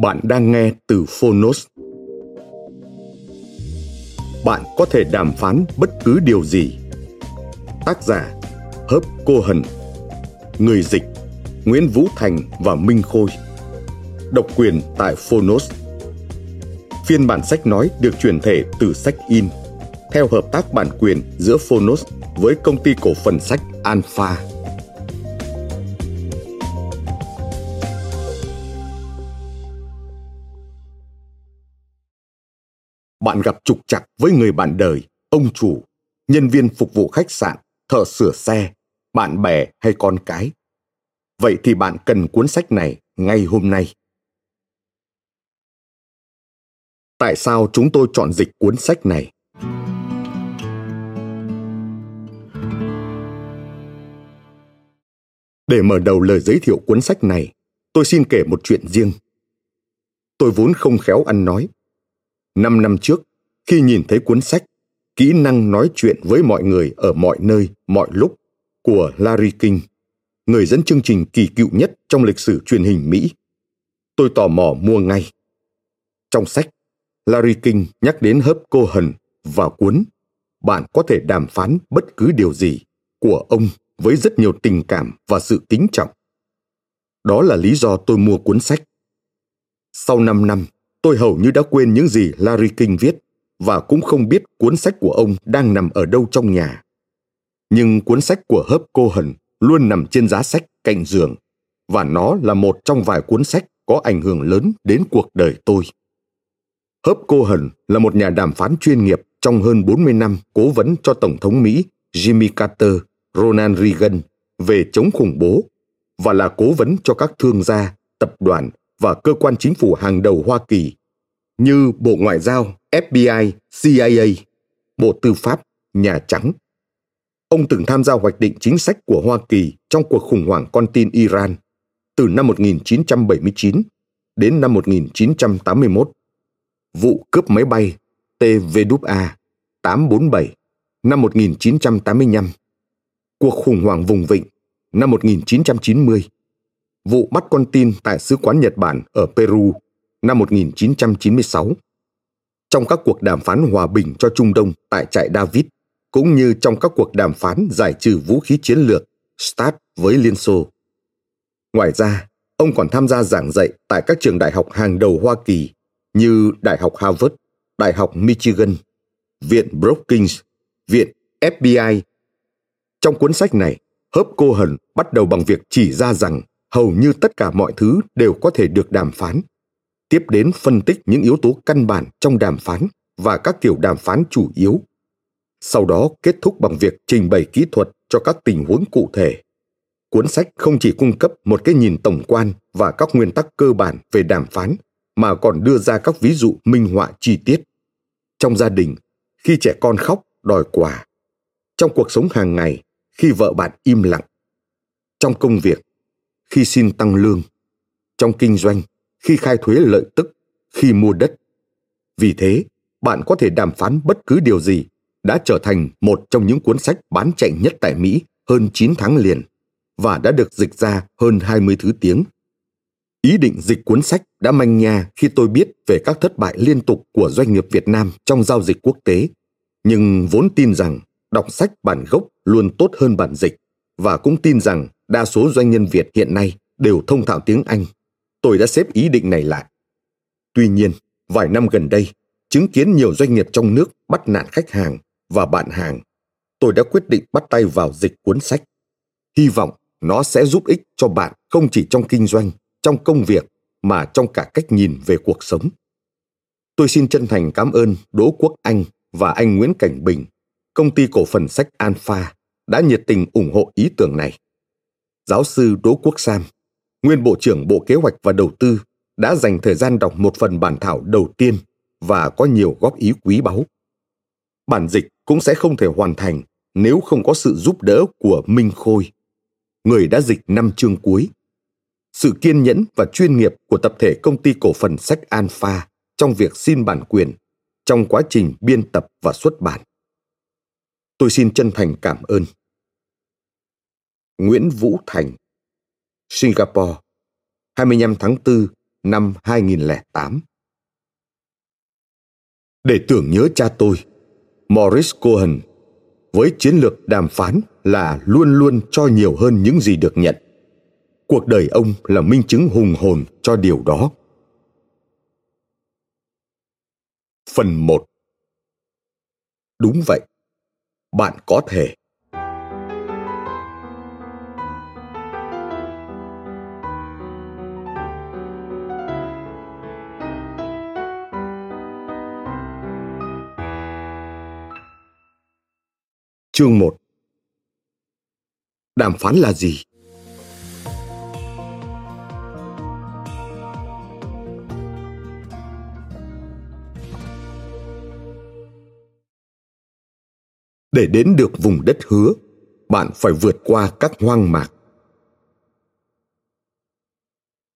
Bạn đang nghe từ Phonos. Bạn có thể đàm phán bất cứ điều gì. Tác giả, Hớp Cô Hần Người dịch, Nguyễn Vũ Thành và Minh Khôi Độc quyền tại Phonos Phiên bản sách nói được chuyển thể từ sách in, theo hợp tác bản quyền giữa Phonos với công ty cổ phần sách Alpha. Bạn gặp trục trặc với người bạn đời, ông chủ, nhân viên phục vụ khách sạn, thợ sửa xe, bạn bè hay con cái. Vậy thì bạn cần cuốn sách này ngay hôm nay. Tại sao chúng tôi chọn dịch cuốn sách này? Để mở đầu lời giới thiệu cuốn sách này, tôi xin kể một chuyện riêng. Tôi vốn không khéo ăn nói, Năm năm trước, khi nhìn thấy cuốn sách Kỹ năng nói chuyện với mọi người ở mọi nơi, mọi lúc của Larry King, người dẫn chương trình kỳ cựu nhất trong lịch sử truyền hình Mỹ, tôi tò mò mua ngay. Trong sách, Larry King nhắc đến hớp cô hần và cuốn Bạn có thể đàm phán bất cứ điều gì của ông với rất nhiều tình cảm và sự kính trọng. Đó là lý do tôi mua cuốn sách. Sau 5 năm, tôi hầu như đã quên những gì Larry King viết và cũng không biết cuốn sách của ông đang nằm ở đâu trong nhà. Nhưng cuốn sách của Hớp Cô Hần luôn nằm trên giá sách cạnh giường và nó là một trong vài cuốn sách có ảnh hưởng lớn đến cuộc đời tôi. Hớp Cô Hần là một nhà đàm phán chuyên nghiệp trong hơn 40 năm cố vấn cho Tổng thống Mỹ Jimmy Carter, Ronald Reagan về chống khủng bố và là cố vấn cho các thương gia, tập đoàn và cơ quan chính phủ hàng đầu Hoa Kỳ như Bộ Ngoại giao, FBI, CIA, Bộ Tư pháp, Nhà Trắng. Ông từng tham gia hoạch định chính sách của Hoa Kỳ trong cuộc khủng hoảng con tin Iran từ năm 1979 đến năm 1981. Vụ cướp máy bay TVA 847 năm 1985. Cuộc khủng hoảng vùng vịnh năm 1990 vụ bắt con tin tại sứ quán Nhật Bản ở Peru năm 1996. Trong các cuộc đàm phán hòa bình cho Trung Đông tại trại David, cũng như trong các cuộc đàm phán giải trừ vũ khí chiến lược START với Liên Xô. Ngoài ra, ông còn tham gia giảng dạy tại các trường đại học hàng đầu Hoa Kỳ như Đại học Harvard, Đại học Michigan, Viện Brookings, Viện FBI. Trong cuốn sách này, Hớp Cô Hần bắt đầu bằng việc chỉ ra rằng hầu như tất cả mọi thứ đều có thể được đàm phán. Tiếp đến phân tích những yếu tố căn bản trong đàm phán và các kiểu đàm phán chủ yếu. Sau đó kết thúc bằng việc trình bày kỹ thuật cho các tình huống cụ thể. Cuốn sách không chỉ cung cấp một cái nhìn tổng quan và các nguyên tắc cơ bản về đàm phán, mà còn đưa ra các ví dụ minh họa chi tiết. Trong gia đình, khi trẻ con khóc, đòi quà. Trong cuộc sống hàng ngày, khi vợ bạn im lặng. Trong công việc khi xin tăng lương. Trong kinh doanh khi khai thuế lợi tức khi mua đất. Vì thế bạn có thể đàm phán bất cứ điều gì đã trở thành một trong những cuốn sách bán chạy nhất tại Mỹ hơn 9 tháng liền và đã được dịch ra hơn 20 thứ tiếng. Ý định dịch cuốn sách đã manh nha khi tôi biết về các thất bại liên tục của doanh nghiệp Việt Nam trong giao dịch quốc tế, nhưng vốn tin rằng đọc sách bản gốc luôn tốt hơn bản dịch và cũng tin rằng đa số doanh nhân Việt hiện nay đều thông thạo tiếng Anh. Tôi đã xếp ý định này lại. Tuy nhiên, vài năm gần đây, chứng kiến nhiều doanh nghiệp trong nước bắt nạn khách hàng và bạn hàng, tôi đã quyết định bắt tay vào dịch cuốn sách. Hy vọng nó sẽ giúp ích cho bạn không chỉ trong kinh doanh, trong công việc mà trong cả cách nhìn về cuộc sống. Tôi xin chân thành cảm ơn Đỗ Quốc Anh và anh Nguyễn Cảnh Bình, công ty cổ phần sách Alpha đã nhiệt tình ủng hộ ý tưởng này. Giáo sư Đỗ Quốc Sam, nguyên Bộ trưởng Bộ Kế hoạch và Đầu tư, đã dành thời gian đọc một phần bản thảo đầu tiên và có nhiều góp ý quý báu. Bản dịch cũng sẽ không thể hoàn thành nếu không có sự giúp đỡ của Minh Khôi, người đã dịch năm chương cuối. Sự kiên nhẫn và chuyên nghiệp của tập thể công ty cổ phần sách Alpha trong việc xin bản quyền trong quá trình biên tập và xuất bản. Tôi xin chân thành cảm ơn. Nguyễn Vũ Thành Singapore 25 tháng 4 năm 2008 Để tưởng nhớ cha tôi, Morris Cohen, với chiến lược đàm phán là luôn luôn cho nhiều hơn những gì được nhận. Cuộc đời ông là minh chứng hùng hồn cho điều đó. Phần 1 Đúng vậy, bạn có thể. Chương 1 Đàm phán là gì? để đến được vùng đất hứa, bạn phải vượt qua các hoang mạc.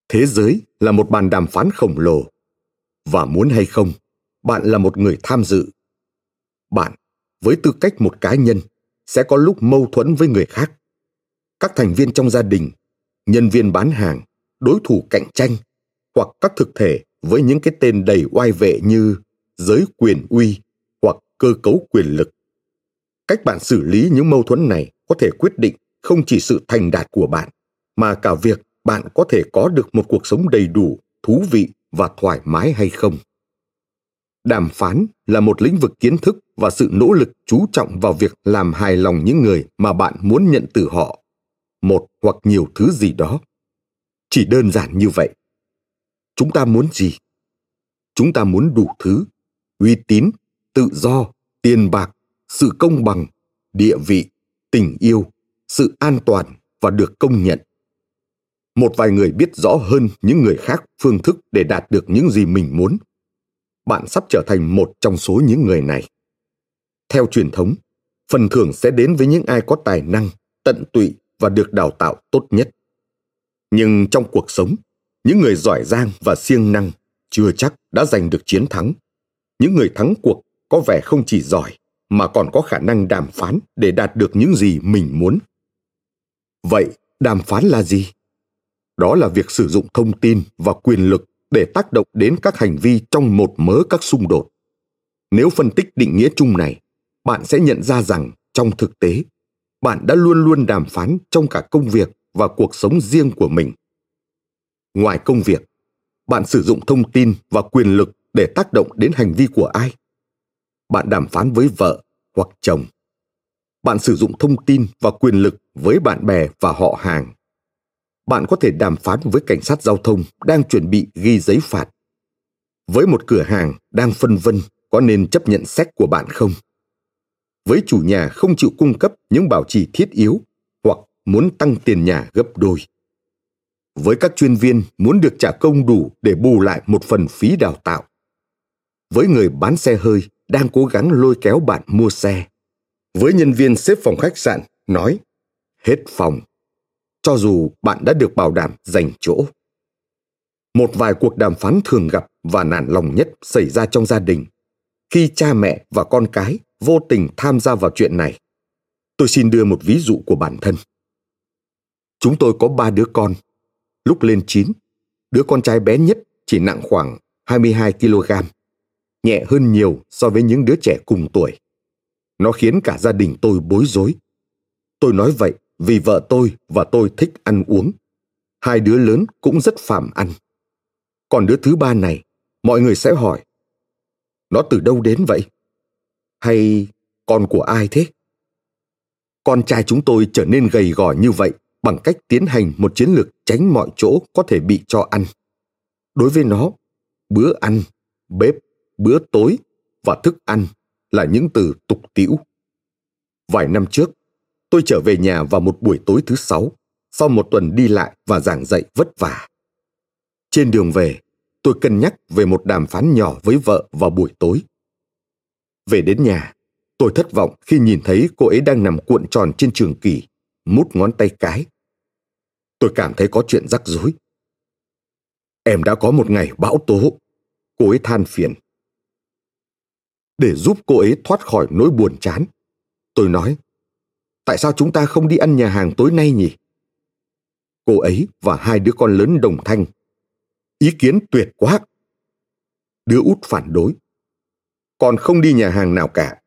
Thế giới là một bàn đàm phán khổng lồ. Và muốn hay không, bạn là một người tham dự. Bạn, với tư cách một cá nhân sẽ có lúc mâu thuẫn với người khác. Các thành viên trong gia đình, nhân viên bán hàng, đối thủ cạnh tranh, hoặc các thực thể với những cái tên đầy oai vệ như giới quyền uy hoặc cơ cấu quyền lực. Cách bạn xử lý những mâu thuẫn này có thể quyết định không chỉ sự thành đạt của bạn, mà cả việc bạn có thể có được một cuộc sống đầy đủ, thú vị và thoải mái hay không đàm phán là một lĩnh vực kiến thức và sự nỗ lực chú trọng vào việc làm hài lòng những người mà bạn muốn nhận từ họ. Một hoặc nhiều thứ gì đó. Chỉ đơn giản như vậy. Chúng ta muốn gì? Chúng ta muốn đủ thứ. Uy tín, tự do, tiền bạc, sự công bằng, địa vị, tình yêu, sự an toàn và được công nhận. Một vài người biết rõ hơn những người khác phương thức để đạt được những gì mình muốn bạn sắp trở thành một trong số những người này. Theo truyền thống, phần thưởng sẽ đến với những ai có tài năng, tận tụy và được đào tạo tốt nhất. Nhưng trong cuộc sống, những người giỏi giang và siêng năng chưa chắc đã giành được chiến thắng. Những người thắng cuộc có vẻ không chỉ giỏi mà còn có khả năng đàm phán để đạt được những gì mình muốn. Vậy, đàm phán là gì? Đó là việc sử dụng thông tin và quyền lực để tác động đến các hành vi trong một mớ các xung đột. Nếu phân tích định nghĩa chung này, bạn sẽ nhận ra rằng trong thực tế, bạn đã luôn luôn đàm phán trong cả công việc và cuộc sống riêng của mình. Ngoài công việc, bạn sử dụng thông tin và quyền lực để tác động đến hành vi của ai? Bạn đàm phán với vợ hoặc chồng. Bạn sử dụng thông tin và quyền lực với bạn bè và họ hàng bạn có thể đàm phán với cảnh sát giao thông đang chuẩn bị ghi giấy phạt. Với một cửa hàng đang phân vân có nên chấp nhận sách của bạn không? Với chủ nhà không chịu cung cấp những bảo trì thiết yếu hoặc muốn tăng tiền nhà gấp đôi. Với các chuyên viên muốn được trả công đủ để bù lại một phần phí đào tạo. Với người bán xe hơi đang cố gắng lôi kéo bạn mua xe. Với nhân viên xếp phòng khách sạn, nói, hết phòng, cho dù bạn đã được bảo đảm dành chỗ. Một vài cuộc đàm phán thường gặp và nản lòng nhất xảy ra trong gia đình, khi cha mẹ và con cái vô tình tham gia vào chuyện này. Tôi xin đưa một ví dụ của bản thân. Chúng tôi có ba đứa con. Lúc lên chín, đứa con trai bé nhất chỉ nặng khoảng 22 kg nhẹ hơn nhiều so với những đứa trẻ cùng tuổi. Nó khiến cả gia đình tôi bối rối. Tôi nói vậy vì vợ tôi và tôi thích ăn uống. Hai đứa lớn cũng rất phàm ăn. Còn đứa thứ ba này, mọi người sẽ hỏi. Nó từ đâu đến vậy? Hay con của ai thế? Con trai chúng tôi trở nên gầy gò như vậy bằng cách tiến hành một chiến lược tránh mọi chỗ có thể bị cho ăn. Đối với nó, bữa ăn, bếp, bữa tối và thức ăn là những từ tục tĩu. Vài năm trước, tôi trở về nhà vào một buổi tối thứ sáu, sau một tuần đi lại và giảng dạy vất vả. Trên đường về, tôi cân nhắc về một đàm phán nhỏ với vợ vào buổi tối. Về đến nhà, tôi thất vọng khi nhìn thấy cô ấy đang nằm cuộn tròn trên trường kỳ, mút ngón tay cái. Tôi cảm thấy có chuyện rắc rối. Em đã có một ngày bão tố. Cô ấy than phiền. Để giúp cô ấy thoát khỏi nỗi buồn chán, tôi nói, tại sao chúng ta không đi ăn nhà hàng tối nay nhỉ? Cô ấy và hai đứa con lớn đồng thanh. Ý kiến tuyệt quá. Đứa út phản đối. Còn không đi nhà hàng nào cả.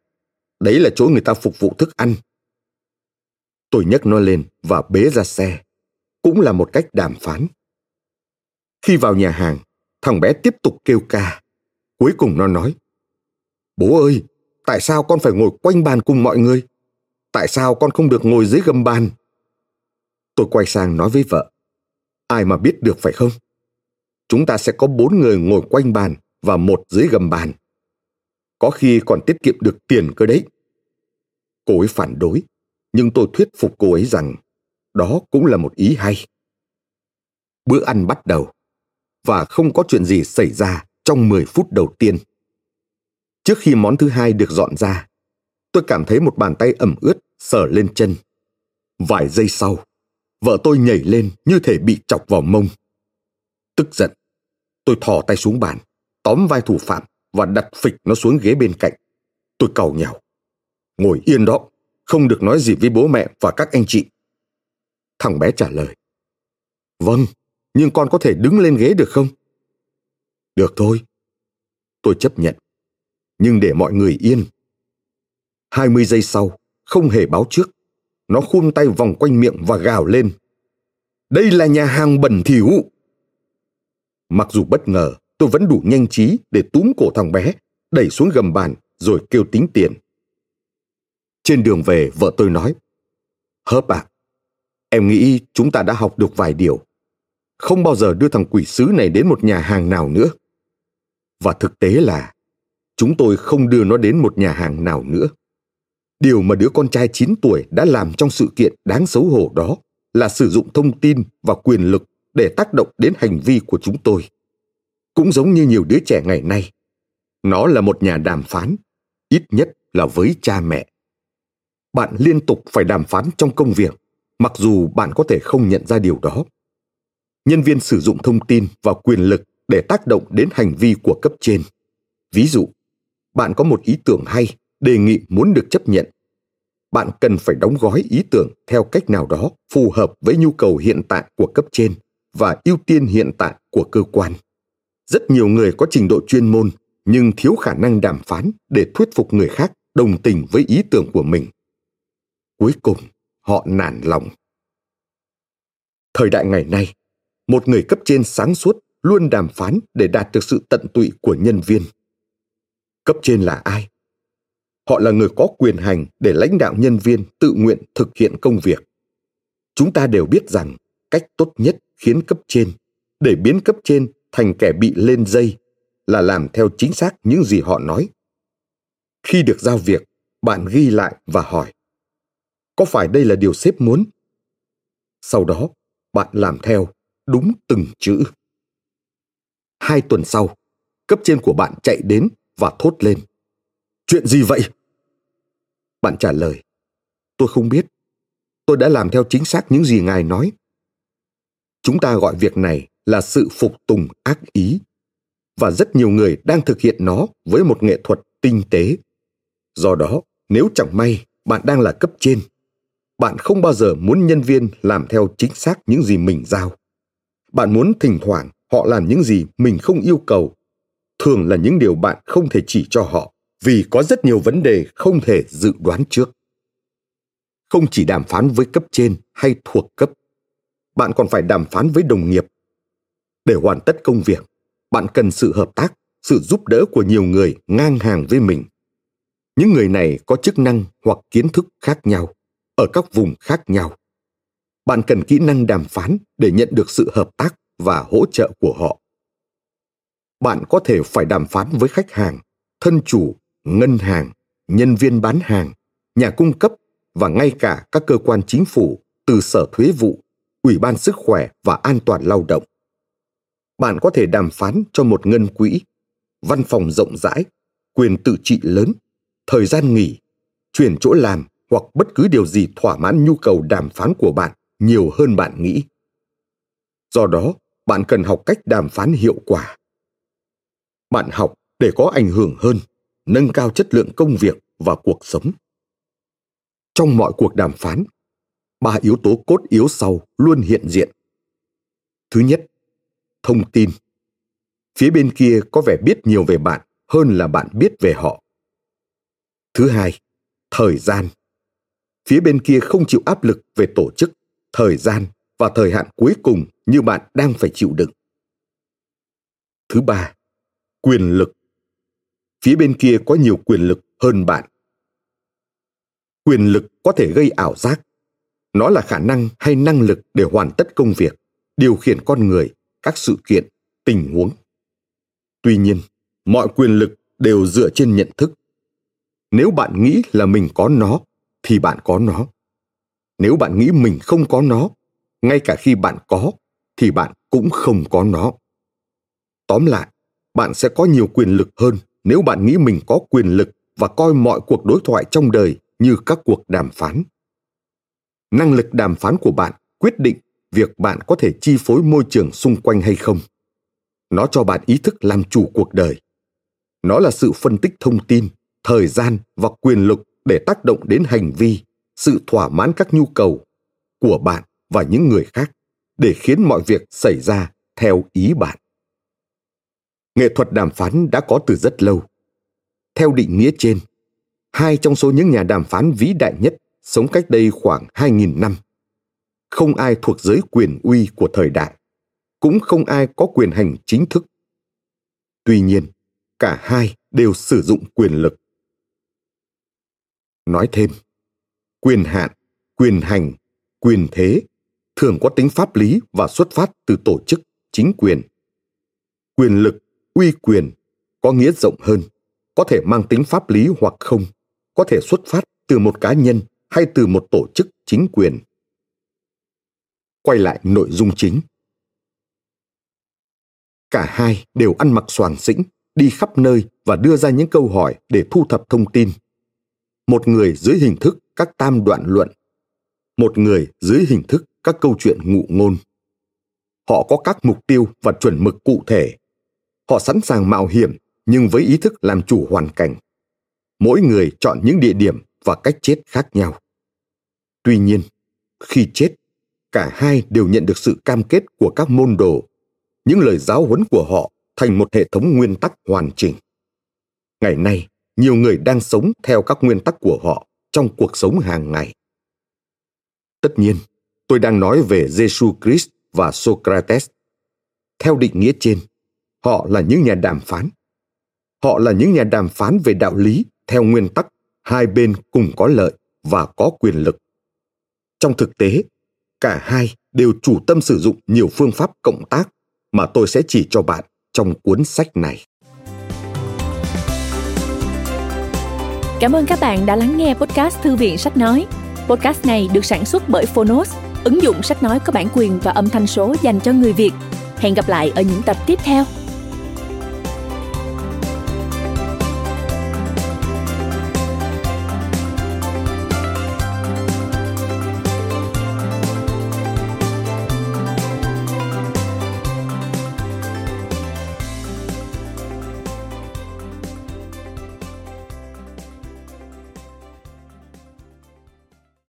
Đấy là chỗ người ta phục vụ thức ăn. Tôi nhấc nó lên và bế ra xe. Cũng là một cách đàm phán. Khi vào nhà hàng, thằng bé tiếp tục kêu ca. Cuối cùng nó nói, Bố ơi, tại sao con phải ngồi quanh bàn cùng mọi người? Tại sao con không được ngồi dưới gầm bàn? Tôi quay sang nói với vợ, ai mà biết được phải không? Chúng ta sẽ có bốn người ngồi quanh bàn và một dưới gầm bàn. Có khi còn tiết kiệm được tiền cơ đấy. Cô ấy phản đối, nhưng tôi thuyết phục cô ấy rằng đó cũng là một ý hay. Bữa ăn bắt đầu và không có chuyện gì xảy ra trong 10 phút đầu tiên. Trước khi món thứ hai được dọn ra, tôi cảm thấy một bàn tay ẩm ướt sờ lên chân. Vài giây sau, vợ tôi nhảy lên như thể bị chọc vào mông. Tức giận, tôi thò tay xuống bàn, tóm vai thủ phạm và đặt phịch nó xuống ghế bên cạnh. Tôi cầu nhào. Ngồi yên đó, không được nói gì với bố mẹ và các anh chị. Thằng bé trả lời. Vâng, nhưng con có thể đứng lên ghế được không? Được thôi. Tôi chấp nhận. Nhưng để mọi người yên. 20 giây sau, không hề báo trước, nó khum tay vòng quanh miệng và gào lên. Đây là nhà hàng bẩn thỉu. Mặc dù bất ngờ, tôi vẫn đủ nhanh trí để túm cổ thằng bé, đẩy xuống gầm bàn rồi kêu tính tiền. Trên đường về, vợ tôi nói, Hớp à, em nghĩ chúng ta đã học được vài điều không bao giờ đưa thằng quỷ sứ này đến một nhà hàng nào nữa. Và thực tế là chúng tôi không đưa nó đến một nhà hàng nào nữa. Điều mà đứa con trai 9 tuổi đã làm trong sự kiện đáng xấu hổ đó là sử dụng thông tin và quyền lực để tác động đến hành vi của chúng tôi. Cũng giống như nhiều đứa trẻ ngày nay, nó là một nhà đàm phán, ít nhất là với cha mẹ. Bạn liên tục phải đàm phán trong công việc, mặc dù bạn có thể không nhận ra điều đó nhân viên sử dụng thông tin và quyền lực để tác động đến hành vi của cấp trên ví dụ bạn có một ý tưởng hay đề nghị muốn được chấp nhận bạn cần phải đóng gói ý tưởng theo cách nào đó phù hợp với nhu cầu hiện tại của cấp trên và ưu tiên hiện tại của cơ quan. Rất nhiều người có trình độ chuyên môn, nhưng thiếu khả năng đàm phán để thuyết phục người khác đồng tình với ý tưởng của mình. Cuối cùng, họ nản lòng. Thời đại ngày nay, một người cấp trên sáng suốt luôn đàm phán để đạt được sự tận tụy của nhân viên. Cấp trên là ai? Họ là người có quyền hành để lãnh đạo nhân viên tự nguyện thực hiện công việc chúng ta đều biết rằng cách tốt nhất khiến cấp trên để biến cấp trên thành kẻ bị lên dây là làm theo chính xác những gì họ nói khi được giao việc bạn ghi lại và hỏi có phải đây là điều sếp muốn sau đó bạn làm theo đúng từng chữ. Hai tuần sau, cấp trên của bạn chạy đến và thốt lên. Chuyện gì vậy? Bạn trả lời. Tôi không biết. Tôi đã làm theo chính xác những gì ngài nói. Chúng ta gọi việc này là sự phục tùng ác ý. Và rất nhiều người đang thực hiện nó với một nghệ thuật tinh tế. Do đó, nếu chẳng may bạn đang là cấp trên, bạn không bao giờ muốn nhân viên làm theo chính xác những gì mình giao bạn muốn thỉnh thoảng họ làm những gì mình không yêu cầu thường là những điều bạn không thể chỉ cho họ vì có rất nhiều vấn đề không thể dự đoán trước. Không chỉ đàm phán với cấp trên hay thuộc cấp, bạn còn phải đàm phán với đồng nghiệp. Để hoàn tất công việc, bạn cần sự hợp tác, sự giúp đỡ của nhiều người ngang hàng với mình. Những người này có chức năng hoặc kiến thức khác nhau, ở các vùng khác nhau. Bạn cần kỹ năng đàm phán để nhận được sự hợp tác và hỗ trợ của họ. Bạn có thể phải đàm phán với khách hàng, thân chủ, ngân hàng, nhân viên bán hàng, nhà cung cấp và ngay cả các cơ quan chính phủ từ sở thuế vụ, ủy ban sức khỏe và an toàn lao động. Bạn có thể đàm phán cho một ngân quỹ, văn phòng rộng rãi, quyền tự trị lớn, thời gian nghỉ, chuyển chỗ làm hoặc bất cứ điều gì thỏa mãn nhu cầu đàm phán của bạn nhiều hơn bạn nghĩ. Do đó, bạn cần học cách đàm phán hiệu quả. Bạn học để có ảnh hưởng hơn, nâng cao chất lượng công việc và cuộc sống. Trong mọi cuộc đàm phán, ba yếu tố cốt yếu sau luôn hiện diện. Thứ nhất, thông tin. Phía bên kia có vẻ biết nhiều về bạn hơn là bạn biết về họ. Thứ hai, thời gian. Phía bên kia không chịu áp lực về tổ chức, thời gian và thời hạn cuối cùng như bạn đang phải chịu đựng. Thứ ba, quyền lực. Phía bên kia có nhiều quyền lực hơn bạn. Quyền lực có thể gây ảo giác. Nó là khả năng hay năng lực để hoàn tất công việc, điều khiển con người, các sự kiện, tình huống. Tuy nhiên, mọi quyền lực đều dựa trên nhận thức. Nếu bạn nghĩ là mình có nó, thì bạn có nó. Nếu bạn nghĩ mình không có nó, ngay cả khi bạn có, thì bạn cũng không có nó. Tóm lại, bạn sẽ có nhiều quyền lực hơn nếu bạn nghĩ mình có quyền lực và coi mọi cuộc đối thoại trong đời như các cuộc đàm phán, năng lực đàm phán của bạn quyết định việc bạn có thể chi phối môi trường xung quanh hay không. Nó cho bạn ý thức làm chủ cuộc đời. Nó là sự phân tích thông tin, thời gian và quyền lực để tác động đến hành vi, sự thỏa mãn các nhu cầu của bạn và những người khác để khiến mọi việc xảy ra theo ý bạn nghệ thuật đàm phán đã có từ rất lâu theo định nghĩa trên hai trong số những nhà đàm phán vĩ đại nhất sống cách đây khoảng 2.000 năm. Không ai thuộc giới quyền uy của thời đại, cũng không ai có quyền hành chính thức. Tuy nhiên, cả hai đều sử dụng quyền lực. Nói thêm, quyền hạn, quyền hành, quyền thế thường có tính pháp lý và xuất phát từ tổ chức, chính quyền. Quyền lực, uy quyền có nghĩa rộng hơn, có thể mang tính pháp lý hoặc không có thể xuất phát từ một cá nhân hay từ một tổ chức chính quyền. Quay lại nội dung chính. Cả hai đều ăn mặc soàng xĩnh đi khắp nơi và đưa ra những câu hỏi để thu thập thông tin. Một người dưới hình thức các tam đoạn luận. Một người dưới hình thức các câu chuyện ngụ ngôn. Họ có các mục tiêu và chuẩn mực cụ thể họ sẵn sàng mạo hiểm, nhưng với ý thức làm chủ hoàn cảnh. Mỗi người chọn những địa điểm và cách chết khác nhau. Tuy nhiên, khi chết, cả hai đều nhận được sự cam kết của các môn đồ. Những lời giáo huấn của họ thành một hệ thống nguyên tắc hoàn chỉnh. Ngày nay, nhiều người đang sống theo các nguyên tắc của họ trong cuộc sống hàng ngày. Tất nhiên, tôi đang nói về jesus christ và socrates. Theo định nghĩa trên họ là những nhà đàm phán họ là những nhà đàm phán về đạo lý theo nguyên tắc hai bên cùng có lợi và có quyền lực trong thực tế cả hai đều chủ tâm sử dụng nhiều phương pháp cộng tác mà tôi sẽ chỉ cho bạn trong cuốn sách này Cảm ơn các bạn đã lắng nghe podcast Thư viện Sách Nói. Podcast này được sản xuất bởi Phonos, ứng dụng sách nói có bản quyền và âm thanh số dành cho người Việt. Hẹn gặp lại ở những tập tiếp theo.